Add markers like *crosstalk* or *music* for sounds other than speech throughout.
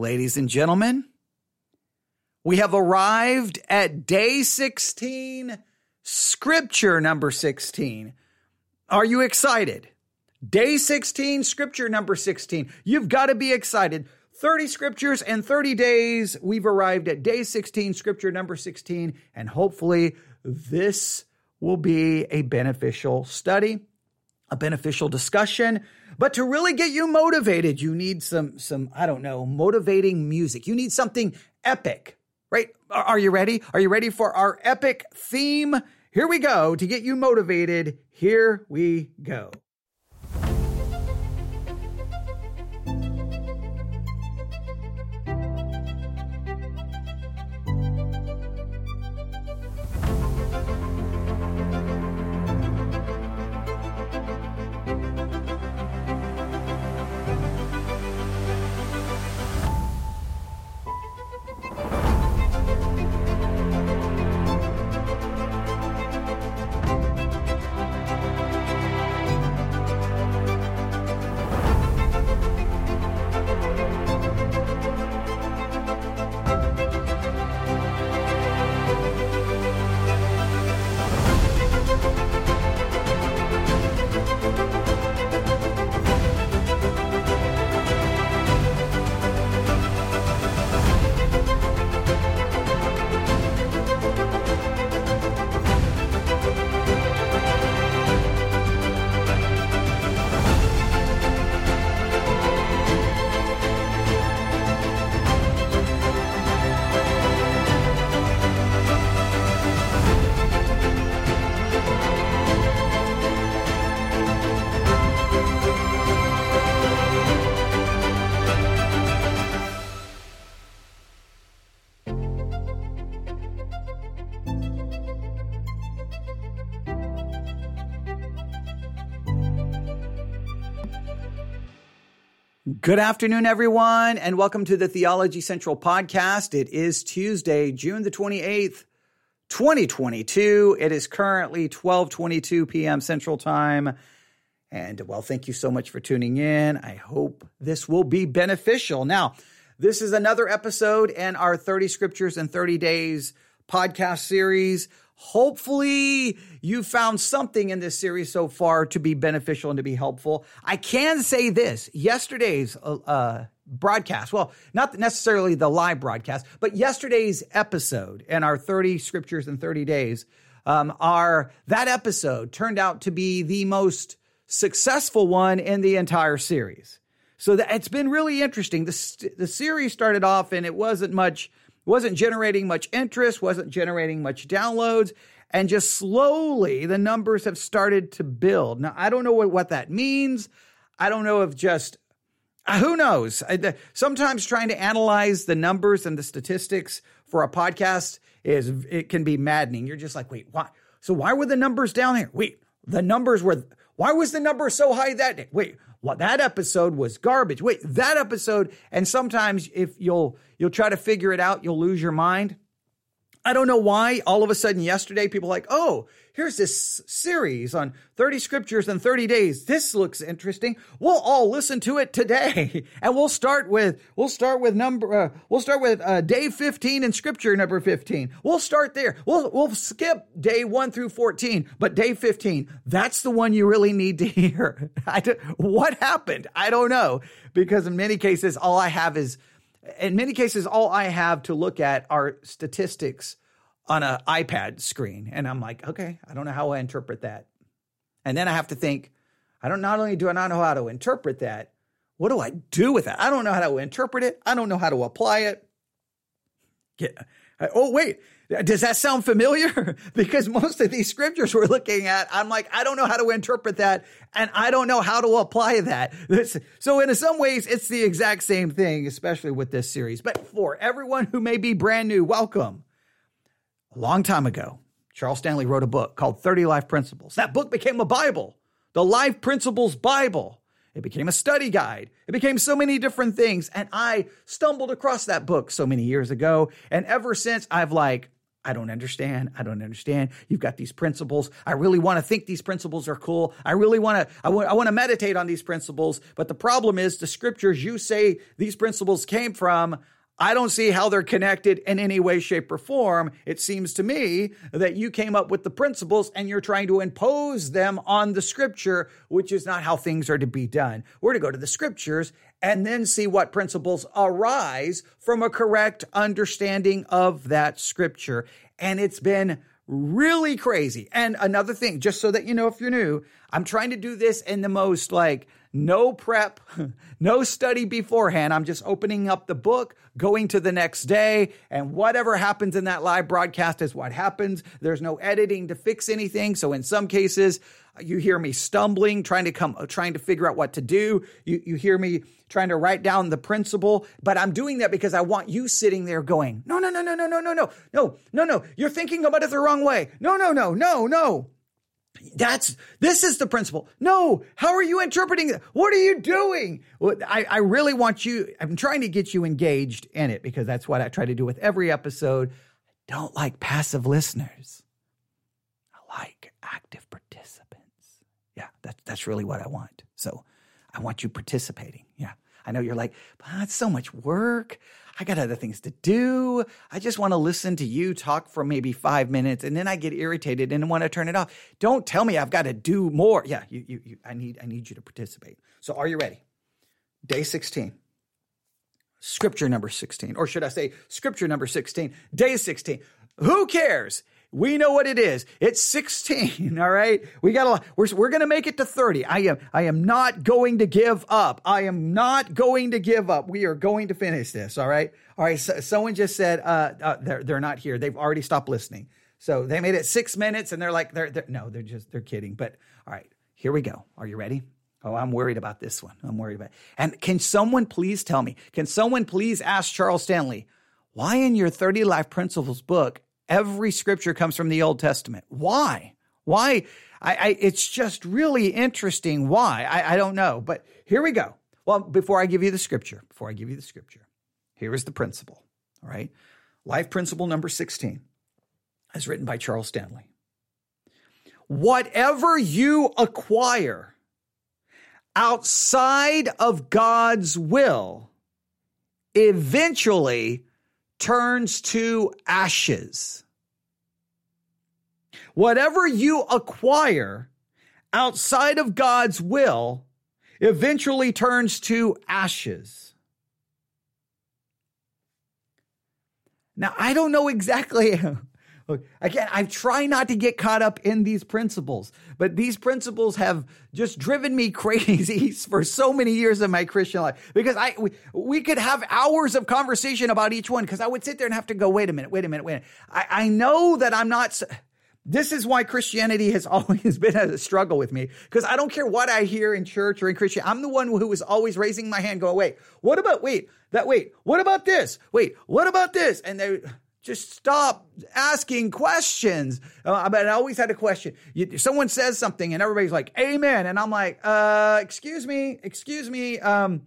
Ladies and gentlemen, we have arrived at day 16, scripture number 16. Are you excited? Day 16, scripture number 16. You've got to be excited. 30 scriptures and 30 days. We've arrived at day 16, scripture number 16, and hopefully this will be a beneficial study, a beneficial discussion. But to really get you motivated, you need some some I don't know, motivating music. You need something epic. Right? Are you ready? Are you ready for our epic theme? Here we go to get you motivated. Here we go. Good afternoon, everyone, and welcome to the Theology Central podcast. It is Tuesday, June the 28th, 2022. It is currently 1222 p.m. Central Time. And well, thank you so much for tuning in. I hope this will be beneficial. Now, this is another episode in our 30 Scriptures in 30 Days podcast series. Hopefully, you found something in this series so far to be beneficial and to be helpful. I can say this yesterday's uh, uh, broadcast, well, not necessarily the live broadcast, but yesterday's episode in our 30 scriptures in 30 days, um, our, that episode turned out to be the most successful one in the entire series. So that, it's been really interesting. The, the series started off and it wasn't much wasn't generating much interest, wasn't generating much downloads, and just slowly the numbers have started to build. Now, I don't know what, what that means. I don't know if just uh, who knows? Sometimes trying to analyze the numbers and the statistics for a podcast is it can be maddening. You're just like, wait, why? So why were the numbers down here? Wait, the numbers were. Why was the number so high that day? Wait, what that episode was garbage. Wait, that episode, and sometimes if you'll you'll try to figure it out, you'll lose your mind. I don't know why all of a sudden yesterday people like, oh, here's this series on 30 scriptures in 30 days. This looks interesting. We'll all listen to it today. *laughs* And we'll start with, we'll start with number, uh, we'll start with uh, day 15 in scripture number 15. We'll start there. We'll, we'll skip day one through 14, but day 15, that's the one you really need to *laughs* hear. what happened? I don't know because in many cases, all I have is in many cases, all I have to look at are statistics on an iPad screen. And I'm like, okay, I don't know how I interpret that. And then I have to think, I don't not only do I not know how to interpret that, what do I do with that? I don't know how to interpret it. I don't know how to apply it. Yeah. Uh, oh, wait, does that sound familiar? *laughs* because most of these scriptures we're looking at, I'm like, I don't know how to interpret that, and I don't know how to apply that. So, in some ways, it's the exact same thing, especially with this series. But for everyone who may be brand new, welcome. A long time ago, Charles Stanley wrote a book called 30 Life Principles. That book became a Bible, the Life Principles Bible. It became a study guide. It became so many different things. And I stumbled across that book so many years ago. And ever since, I've like, I don't understand. I don't understand. You've got these principles. I really want to think these principles are cool. I really want to, I want, I want to meditate on these principles. But the problem is the scriptures you say these principles came from. I don't see how they're connected in any way, shape, or form. It seems to me that you came up with the principles and you're trying to impose them on the scripture, which is not how things are to be done. We're to go to the scriptures and then see what principles arise from a correct understanding of that scripture. And it's been really crazy. And another thing, just so that you know if you're new, I'm trying to do this in the most like no prep, no study beforehand. I'm just opening up the book, going to the next day, and whatever happens in that live broadcast is what happens. There's no editing to fix anything. So in some cases, you hear me stumbling, trying to come, trying to figure out what to do. You, you hear me trying to write down the principle, but I'm doing that because I want you sitting there going, no, no, no, no, no, no, no, no, no, no, no. You're thinking about it the wrong way. No, no, no, no, no. That's this is the principle. No, how are you interpreting? What are you doing? I, I really want you. I'm trying to get you engaged in it because that's what I try to do with every episode. I don't like passive listeners. I like active participants. Yeah, that's that's really what I want. So I want you participating. Yeah. I know you're like, that's so much work. I got other things to do. I just want to listen to you talk for maybe five minutes and then I get irritated and want to turn it off. Don't tell me I've got to do more. Yeah, you, you, you, I need I need you to participate. So are you ready? Day 16. Scripture number 16. Or should I say scripture number 16? Day 16. Who cares? We know what it is. It's 16. *laughs* All right. We got a lot. we're, we're going to make it to 30. I am, I am not going to give up. I am not going to give up. We are going to finish this. All right. All right. So, someone just said, uh, uh, they're, they're not here. They've already stopped listening. So they made it six minutes and they're like, they're, they're no, they're just, they're kidding. But all right, here we go. Are you ready? Oh, I'm worried about this one. I'm worried about it. And can someone please tell me, can someone please ask Charles Stanley, why in your 30 Life Principles book every scripture comes from the Old Testament. Why? Why? I, I it's just really interesting. Why? I, I don't know. But here we go. Well, before I give you the scripture, before I give you the scripture, here is the principle. All right. Life principle number 16 as written by Charles Stanley. Whatever you acquire outside of God's will eventually turns to ashes. Whatever you acquire outside of God's will eventually turns to ashes. Now, I don't know exactly *laughs* Again, I try not to get caught up in these principles, but these principles have just driven me *laughs* crazy for so many years of my Christian life because I we, we could have hours of conversation about each one because I would sit there and have to go, wait a minute, wait a minute, wait a minute. I, I know that I'm not. This is why Christianity has *laughs* always been a struggle with me because I don't care what I hear in church or in Christian. I'm the one who was always raising my hand, going, "Wait, what about wait that? Wait, what about this? Wait, what about this?" And they just stop asking questions. Uh, but I always had a question. Someone says something and everybody's like, Amen. And I'm like, uh, excuse me, excuse me. Um,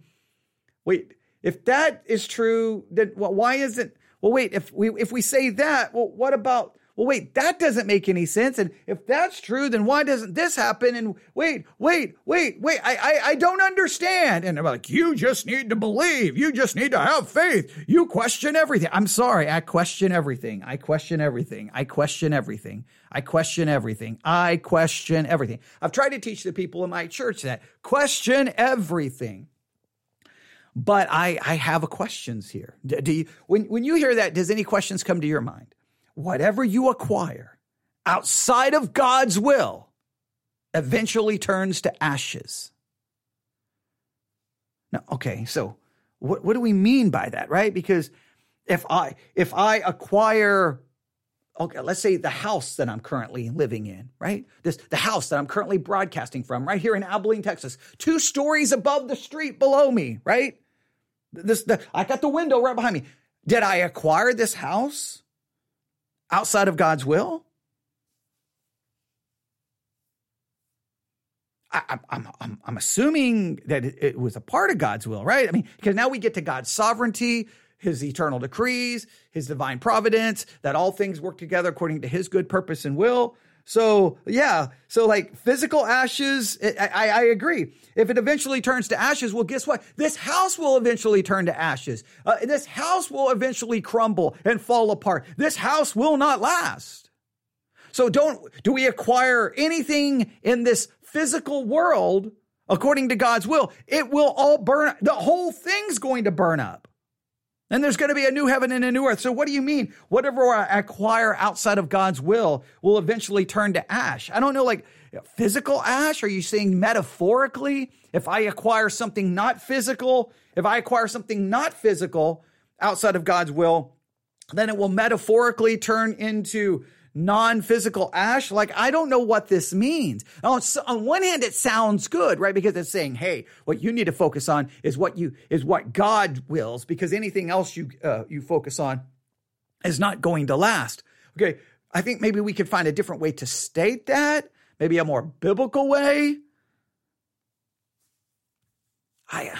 wait, if that is true, then why isn't, well, wait, if we, if we say that, well, what about, well, wait, that doesn't make any sense. And if that's true, then why doesn't this happen? And wait, wait, wait, wait, I, I, I don't understand. And they're like, you just need to believe. You just need to have faith. You question everything. I'm sorry. I question everything. I question everything. I question everything. I question everything. I question everything. I've tried to teach the people in my church that question everything but I, I have a questions here. Do you, when, when you hear that, does any questions come to your mind? Whatever you acquire outside of God's will eventually turns to ashes. Now, okay, so what, what do we mean by that, right? Because if I if I acquire okay, let's say the house that I'm currently living in, right? This the house that I'm currently broadcasting from right here in Abilene, Texas, two stories above the street below me, right? This the I got the window right behind me. Did I acquire this house? Outside of God's will? I, am I'm, I'm assuming that it, was a part of God's will, right? I mean, because now we get to God's sovereignty, his eternal decrees, his divine providence, that all things work together according to his good purpose and will. So yeah, so like physical ashes, I, I, I, agree. If it eventually turns to ashes, well, guess what? This house will eventually turn to ashes. Uh, this house will eventually crumble and fall apart. This house will not last. So don't, do we acquire anything in this physical world according to God's will? It will all burn. The whole thing's going to burn up. And there's going to be a new heaven and a new earth. So what do you mean? Whatever I acquire outside of God's will will eventually turn to ash. I don't know, like physical ash? Are you saying metaphorically? If I acquire something not physical, if I acquire something not physical outside of God's will, then it will metaphorically turn into non-physical ash? Like i don't know what this means. On, on one hand it sounds good right? Because it's saying hey what you need to focus on is what you is what god wills because anything else you uh, you focus on is not going to last. Okay i think maybe we could find a different way to state that. Maybe a more biblical way. I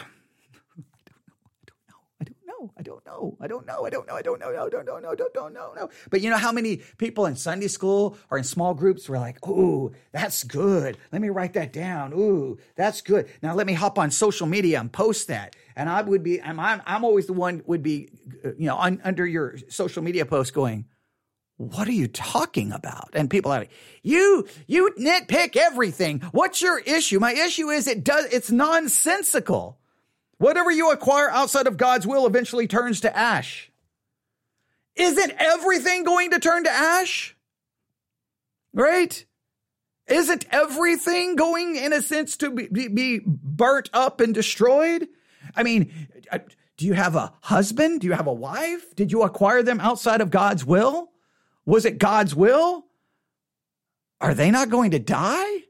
I don't know. I don't know. I don't know. I don't know. No, don't know. No, don't don't know. No. But you know how many people in Sunday school or in small groups were like, "Ooh, that's good. Let me write that down. Ooh, that's good. Now let me hop on social media and post that." And I would be, I'm, I'm, I'm always the one would be, you know, un, under your social media post going, what are you talking about? And people are like, you, you nitpick everything. What's your issue? My issue is it does, it's nonsensical. Whatever you acquire outside of God's will eventually turns to ash. Isn't everything going to turn to ash? Right? Isn't everything going, in a sense, to be, be burnt up and destroyed? I mean, uh, do you have a husband? Do you have a wife? Did you acquire them outside of God's will? Was it God's will? Are they not going to die?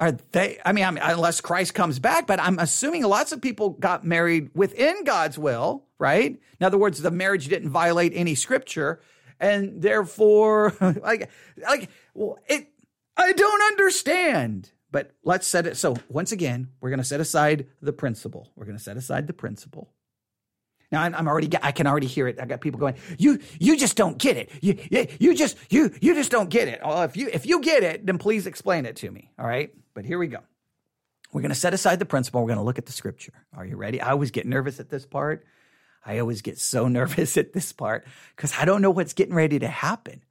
Are they? I mean, unless Christ comes back, but I'm assuming lots of people got married within God's will, right? In other words, the marriage didn't violate any scripture, and therefore, *laughs* like, like, well, it. I don't understand. But let's set it. So once again, we're going to set aside the principle. We're going to set aside the principle. Now I'm, already, I can already hear it. I got people going, you, you just don't get it. You, you just, you, you just don't get it. Well, if you, if you get it, then please explain it to me. All right. But here we go. We're going to set aside the principle. We're going to look at the scripture. Are you ready? I always get nervous at this part. I always get so *laughs* nervous at this part because I don't know what's getting ready to happen.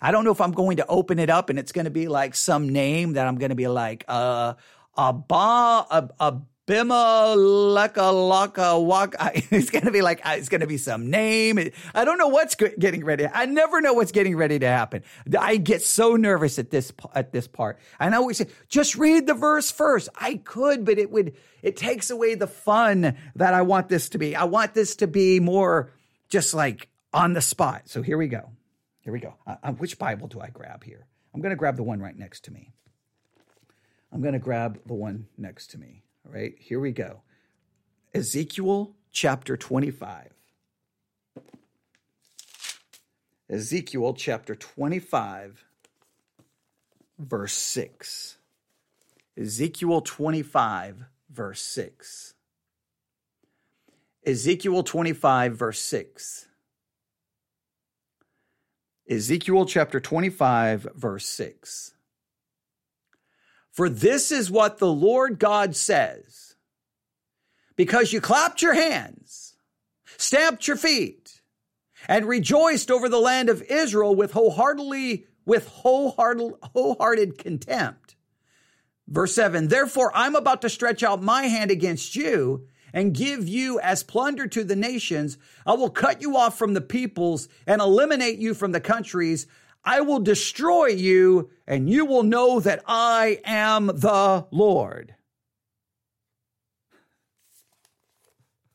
I don't know if I'm going to open it up and it's going to be like some name that I'm going to be like, uh, a ba, a, a Bima Laka Laka Waka. *laughs* It's going to be like, it's going to be some name. I don't know what's getting ready. I never know what's getting ready to happen. I get so nervous at this, at this part. And I always say, just read the verse first. I could, but it would, it takes away the fun that I want this to be. I want this to be more just like on the spot. So here we go. Here we go. Uh, uh which Bible do I grab here? I'm going to grab the one right next to me. I'm going to grab the one next to me. All right, here we go. Ezekiel chapter 25. Ezekiel chapter 25, verse 6. Ezekiel 25, verse 6. Ezekiel 25, verse 6. Ezekiel chapter 25, verse 6. For this is what the Lord God says. Because you clapped your hands, stamped your feet, and rejoiced over the land of Israel with wholeheartedly, with wholehearted, contempt. Verse 7 Therefore, I'm about to stretch out my hand against you and give you as plunder to the nations. I will cut you off from the peoples and eliminate you from the countries. I will destroy you, and you will know that I am the Lord. *laughs*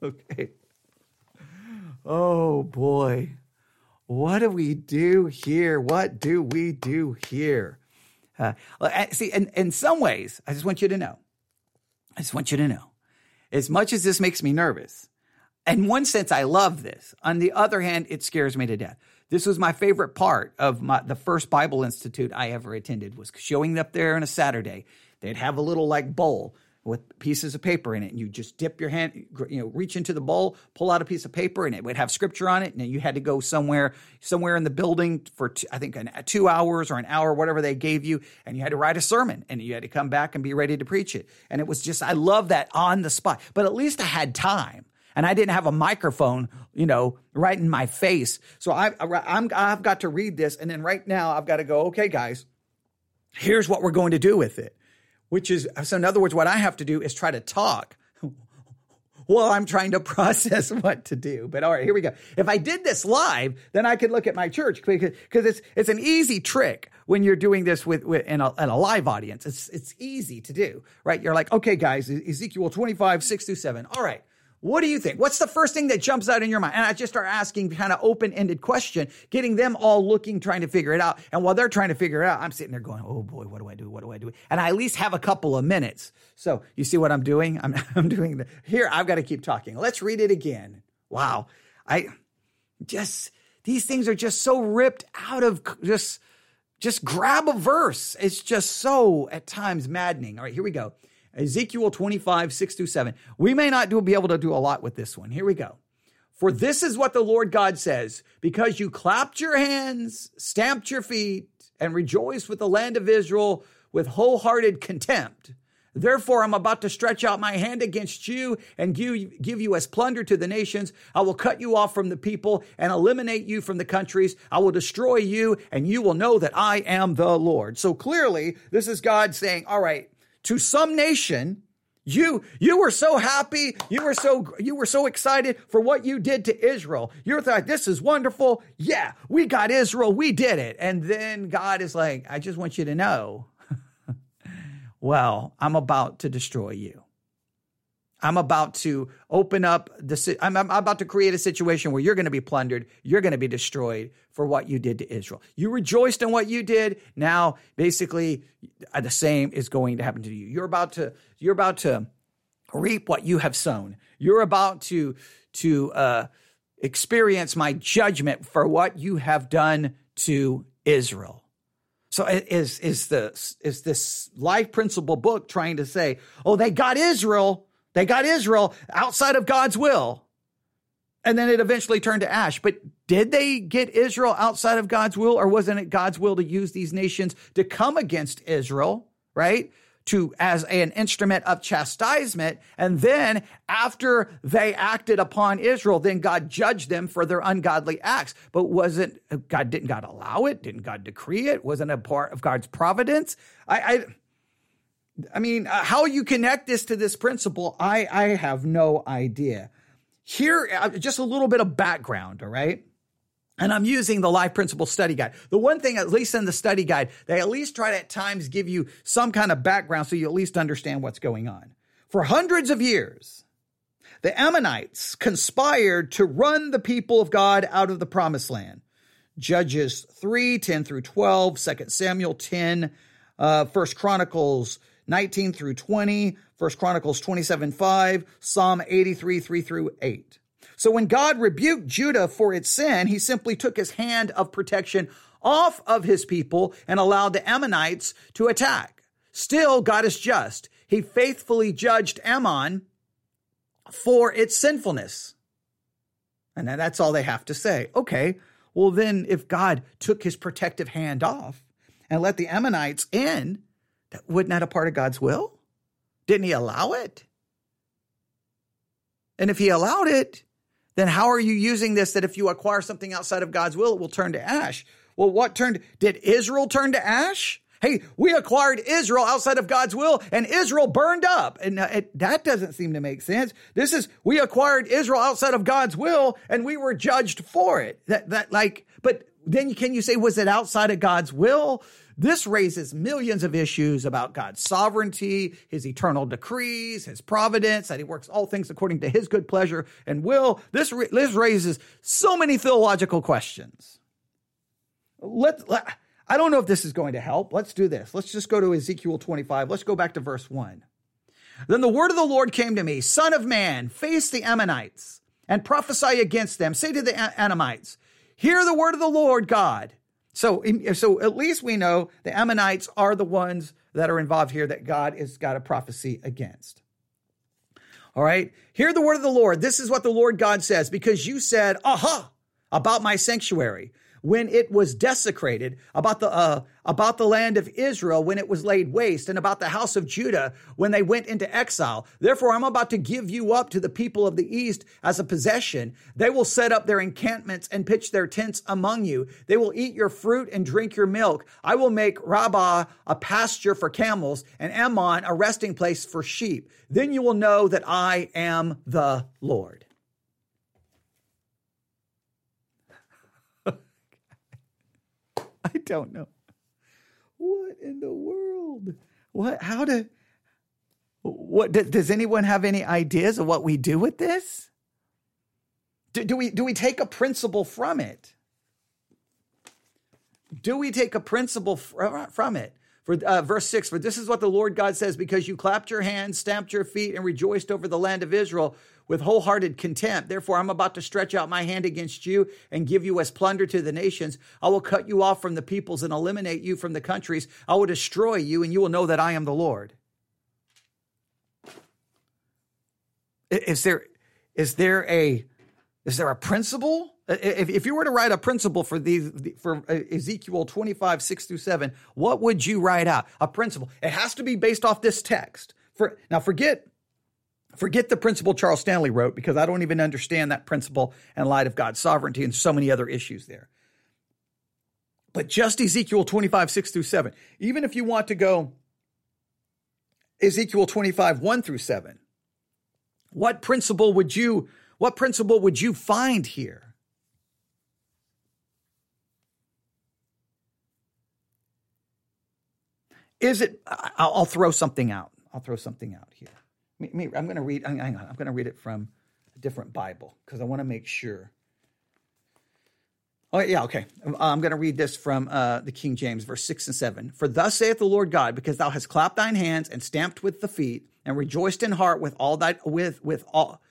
Okay. Oh boy. What do we do here? What do we do here? Uh, see, in, in some ways, I just want you to know. I just want you to know. As much as this makes me nervous, in one sense, I love this. On the other hand, it scares me to death. This was my favorite part of my, the first Bible Institute I ever attended was showing up there on a Saturday. They'd have a little like bowl with pieces of paper in it. And you just dip your hand, you know, reach into the bowl, pull out a piece of paper, and it would have scripture on it. And you had to go somewhere, somewhere in the building for two, I think an, two hours or an hour, whatever they gave you, and you had to write a sermon, and you had to come back and be ready to preach it. And it was just, I love that on the spot. But at least I had time and I didn't have a microphone, you know, right in my face. So I, I'm, I've got to read this, and then right now I've got to go. Okay, guys, here's what we're going to do with it. Which is so in other words what i have to do is try to talk *laughs* while i'm trying to *laughs* process what to do. But all right here we go. If i did this live then i could look at my church because it's it's an easy trick when you're doing this with, with in, a, in a live audience. It's it's easy to do right? You're like okay guys ezekiel 25 6 through 7 all right what do you think? What's the first thing that jumps out in your mind? And I just start asking kind of open ended question, getting them all looking, trying to figure it out. And while they're trying to figure it out, I'm sitting there going, oh boy, what do I do? What do I do? And I at least have a couple of minutes. So you see what I'm doing? I'm, *laughs* I'm doing the, here, I've got to keep talking. Let's read it again. Wow. I just, these things are just so ripped out of just, just grab a verse. It's just so at times maddening. All right, here we go. Ezekiel 25, 6 through 7. We may not do, be able to do a lot with this one. Here we go. For this is what the Lord God says because you clapped your hands, stamped your feet, and rejoiced with the land of Israel with wholehearted contempt. Therefore, I'm about to stretch out my hand against you and give, give you as plunder to the nations. I will cut you off from the people and eliminate you from the countries. I will destroy you, and you will know that I am the Lord. So clearly, this is God saying, All right, to some nation you you were so happy you were so you were so excited for what you did to israel. You're like this is wonderful. Yeah we got israel we did it. And then god is like i just want you to know *laughs* well i'm about to destroy you I'm about to open up the, I'm, I'm about to create a situation where you're going to be plundered. You're going to be destroyed for what you did to Israel. You rejoiced in what you did. Now, basically, uh, the same is going to happen to you. You're about to, you're about to reap what you have sown. You're about to, to, uh, experience my judgment for what you have done to Israel. So is is the is this life principle book trying to say, oh, they got Israel, they got Israel outside of God's will. And then it eventually turned to ash. But did they get Israel outside of God's will, or wasn't it God's will to use these nations to come against Israel, right? To as an instrument of chastisement. And then after they acted upon Israel, then God judged them for their ungodly acts. But wasn't God didn't God allow it? Didn't God decree it? Wasn't a part of God's providence? I, I I mean, uh, how you connect this to this principle, I, I have no idea. Here, uh, just a little bit of background, all right? And I'm using the Life Principle Study Guide. The one thing, at least in the study guide, they at least try to at times give you some kind of background so you at least understand what's going on. For hundreds of years, the Ammonites conspired to run the people of God out of the promised land. Judges 3, 10 through 12, 2 Samuel 10, uh, 1 Chronicles 19 through 20, 1 Chronicles 27 5, Psalm 83 3 through 8. So when God rebuked Judah for its sin, he simply took his hand of protection off of his people and allowed the Ammonites to attack. Still, God is just. He faithfully judged Ammon for its sinfulness. And that's all they have to say. Okay, well, then if God took his protective hand off and let the Ammonites in, wasn't that a part of God's will? Didn't he allow it? And if he allowed it, then how are you using this that if you acquire something outside of God's will, it will turn to ash? Well, what turned, did Israel turn to ash? Hey, we acquired Israel outside of God's will and Israel burned up. And uh, it, that doesn't seem to make sense. This is, we acquired Israel outside of God's will and we were judged for it. That, that like, but then can you say, was it outside of God's will? This raises millions of issues about God's sovereignty, his eternal decrees, his providence, that he works all things according to his good pleasure and will. This, this raises so many theological questions. Let, let, I don't know if this is going to help. Let's do this. Let's just go to Ezekiel 25. Let's go back to verse 1. Then the word of the Lord came to me, Son of man, face the Ammonites and prophesy against them. Say to the Ammonites, Hear the word of the Lord God. So, so at least we know the Ammonites are the ones that are involved here that God has got a prophecy against. All right. Hear the word of the Lord. This is what the Lord God says because you said, aha, about my sanctuary when it was desecrated, about the uh, about the land of Israel when it was laid waste, and about the house of Judah when they went into exile. Therefore, I'm about to give you up to the people of the east as a possession. They will set up their encampments and pitch their tents among you. They will eat your fruit and drink your milk. I will make Rabbah a pasture for camels and Ammon a resting place for sheep. Then you will know that I am the Lord. *laughs* I don't know. What in the world? What? How to? What does anyone have any ideas of what we do with this? Do, do we do we take a principle from it? Do we take a principle from it? For uh, verse 6, for this is what the Lord God says because you clapped your hands, stamped your feet, and rejoiced over the land of Israel with wholehearted contempt. Therefore, I'm about to stretch out my hand against you and give you as plunder to the nations. I will cut you off from the peoples and eliminate you from the countries. I will destroy you, and you will know that I am the Lord. Is there, is there a, is there a principle? If, if you were to write a principle for these for uh, Ezekiel 25, 6 through 7, what would you write out? A principle. It has to be based off this text. For now, forget forget the principle Charles Stanley wrote because I don't even understand that principle in light of God's sovereignty and so many other issues there. But just Ezekiel 25, 6 through 7, even if you want to go Ezekiel 25, 1 through 7, what principle would you what principle would you find here? Is it? I'll, I'll throw something out. I'll throw something out here. Me, me, I'm going to read. Hang on. I'm going to read it from a different Bible because I want to make sure. Oh yeah, okay. I'm going to read this from uh, the King James, verse six and seven. For thus saith the Lord God, because thou hast clapped thine hands and stamped with the feet, and rejoiced in heart with all thy with with all,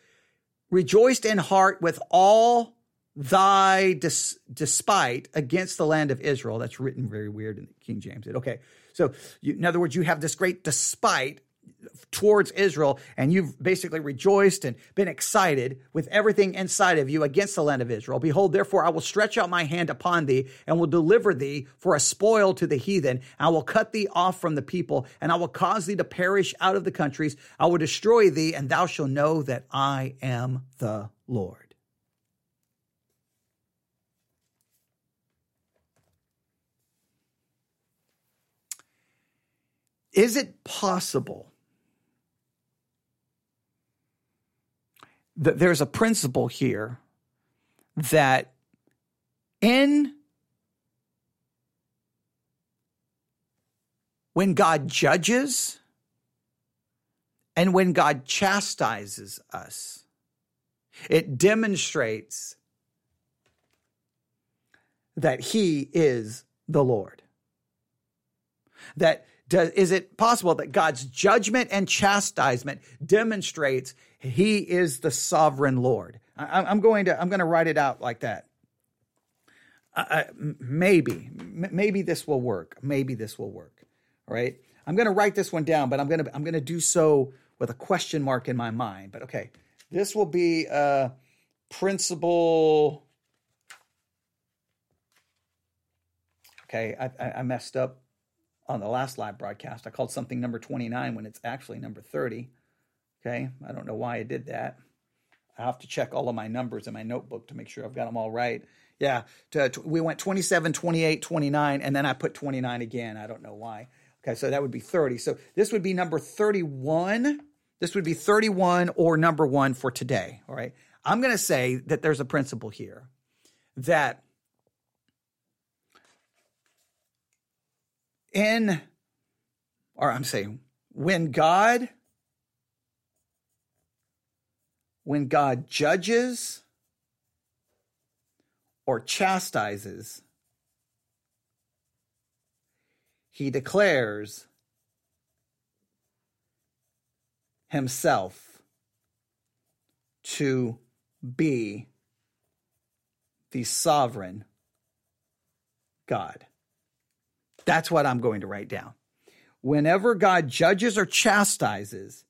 rejoiced in heart with all thy dis, despite against the land of Israel. That's written very weird in the King James. It Okay, so you, in other words, you have this great despite towards Israel, and you've basically rejoiced and been excited with everything inside of you against the land of Israel. Behold, therefore, I will stretch out my hand upon thee and will deliver thee for a spoil to the heathen. I will cut thee off from the people, and I will cause thee to perish out of the countries. I will destroy thee, and thou shalt know that I am the Lord. Is it possible that there's a principle here that in when God judges and when God chastises us, it demonstrates that He is the Lord. That does, is it possible that God's judgment and chastisement demonstrates he is the sovereign Lord? I, am going to I'm going to write it out like that. Uh, maybe maybe this will work. Maybe this will work. All right. I'm going to write this one down, but I'm going to I'm going to do so with a question mark in my mind. But okay, this will be a principle. Okay, I, I messed up on the last live broadcast. I called something number 29 when it's actually number 30. Okay, I don't know why I did that. I have to check all of my numbers in my notebook to make sure I've got them all right. Yeah, to, uh, to, we went 27, 28, 29, and then I put 29 again. I don't know why. Okay, so that would be 30. So this would be number 31. This would be 31 or number one for today. All right. I'm going to say that there's a principle here that in, or I'm saying, when God, when God judges or chastises, he declares himself to be the sovereign God. That's what I'm going to write down. whenever God judges or chastises,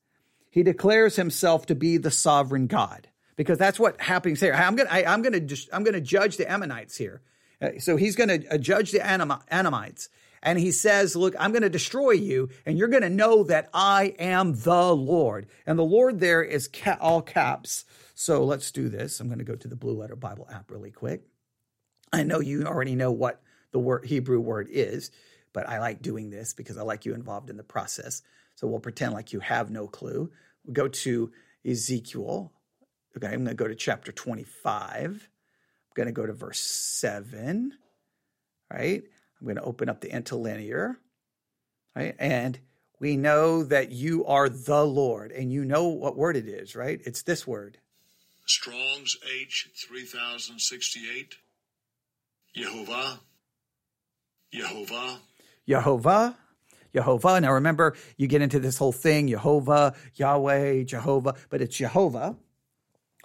he declares himself to be the sovereign God because that's what happens here. I'm going to I'm going to I'm to judge the Ammonites here. Uh, so he's going to uh, judge the Ammonites and he says, Look, I'm going to destroy you, and you're going to know that I am the Lord. And the Lord there is ca- all caps. So let's do this. I'm going to go to the Blue Letter Bible app really quick. I know you already know what the word Hebrew word is, but I like doing this because I like you involved in the process. So we'll pretend like you have no clue. We'll go to Ezekiel. Okay, I'm going to go to chapter 25. I'm going to go to verse 7, right? I'm going to open up the interlinear, right? And we know that you are the Lord, and you know what word it is, right? It's this word. Strong's H 3068. Yehovah. Yehovah. Yehovah. Jehovah. Now remember, you get into this whole thing, Jehovah, Yahweh, Jehovah, but it's Jehovah.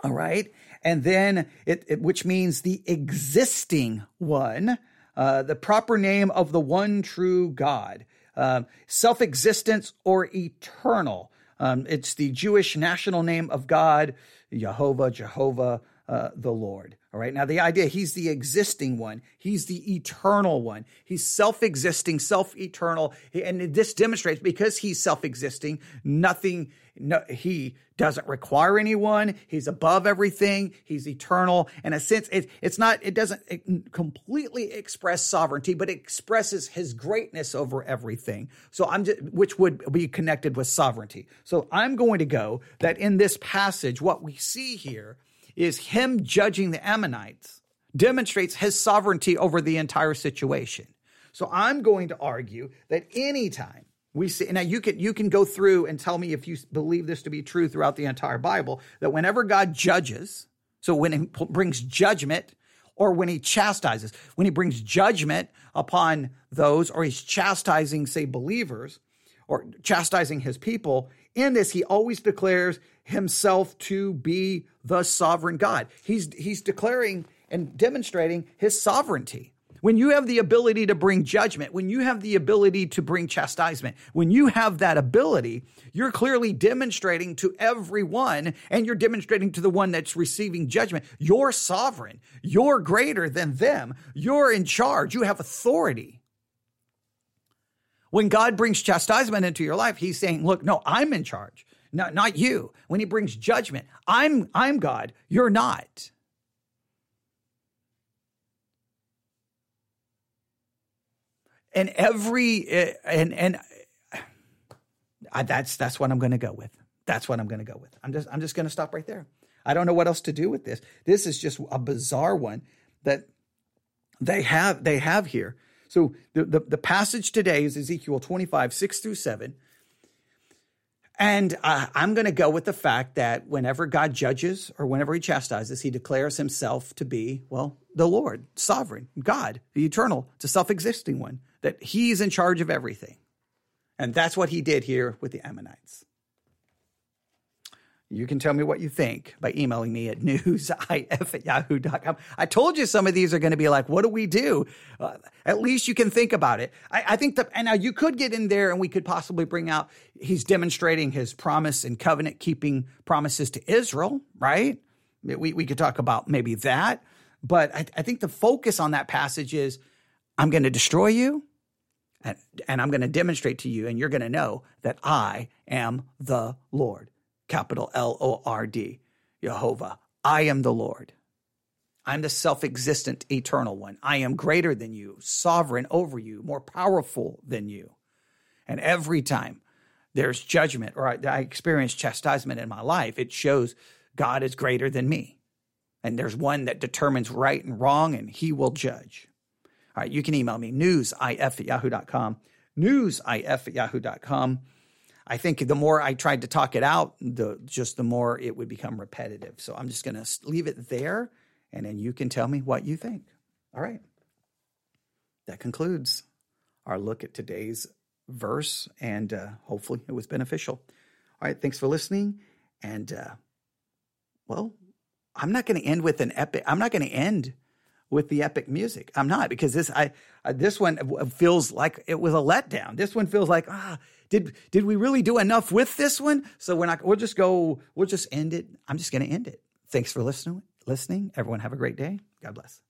All right. And then it, it which means the existing one, uh, the proper name of the one true God, uh, self existence or eternal. Um, it's the Jewish national name of God, Jehovah, Jehovah, uh, the Lord. All right. Now, the idea, he's the existing one. He's the eternal one. He's self existing, self eternal. And this demonstrates because he's self existing, nothing, no, he doesn't require anyone. He's above everything. He's eternal. In a sense, it, it's not, it doesn't completely express sovereignty, but it expresses his greatness over everything. So I'm just, which would be connected with sovereignty. So I'm going to go that in this passage, what we see here is him judging the Ammonites demonstrates his sovereignty over the entire situation. So I'm going to argue that anytime we see now you can you can go through and tell me if you believe this to be true throughout the entire Bible that whenever God judges, so when he brings judgment or when he chastises, when he brings judgment upon those or he's chastising say believers or chastising his people, in this he always declares himself to be the sovereign God. He's, he's declaring and demonstrating his sovereignty. When you have the ability to bring judgment, when you have the ability to bring chastisement, when you have that ability, you're clearly demonstrating to everyone and you're demonstrating to the one that's receiving judgment, you're sovereign. You're greater than them. You're in charge. You have authority. When God brings chastisement into your life, he's saying, look, no, I'm in charge not, not you. When he brings judgment, I'm, I'm God, you're not. And every, eh, and, and I, that's, that's what I'm going to go with. That's what I'm going to go with. I'm just, I'm just going to stop right there. I don't know what else to do with this. This is just a bizarre one that they have, they have here. So the, the, the passage today is Ezekiel 25, 6 through 7. And uh, I'm going to go with the fact that whenever God judges or whenever he chastises, he declares himself to be, well, the Lord, sovereign, God, the eternal, the self existing one, that he's in charge of everything. And that's what he did here with the Ammonites. You can tell me what you think by emailing me at *laughs* newsif at yahoo.com. I told you some of these are going to be like, what do we do? Uh, at least you can think about it. I, I think that, and now you could get in there and we could possibly bring out, he's demonstrating his promise and covenant keeping promises to Israel, right? We, we could talk about maybe that. But I, I think the focus on that passage is I'm going to destroy you and, and I'm going to demonstrate to you, and you're going to know that I am the Lord capital L O R D, Jehovah. I am the Lord. I'm the self existent, eternal one. I am greater than you, sovereign over you, more powerful than you. And every time there's judgment or I, I experience chastisement in my life, it shows God is greater than me. And there's one that determines right and wrong, and he will judge. All right, you can email me, newsif at yahoo.com, newsif at yahoo.com. I think the more I tried to talk it out, the just the more it would become repetitive. So I'm just going to leave it there, and then you can tell me what you think. All right. That concludes our look at today's verse, and uh, hopefully it was beneficial. All right. Thanks for listening, and uh, well, I'm not going to end with an epic. I'm not going to end with the epic music. I'm not because this I uh, this one feels like it was a letdown. This one feels like ah did did we really do enough with this one? So we're not we'll just go we'll just end it. I'm just going to end it. Thanks for listening listening. Everyone have a great day. God bless.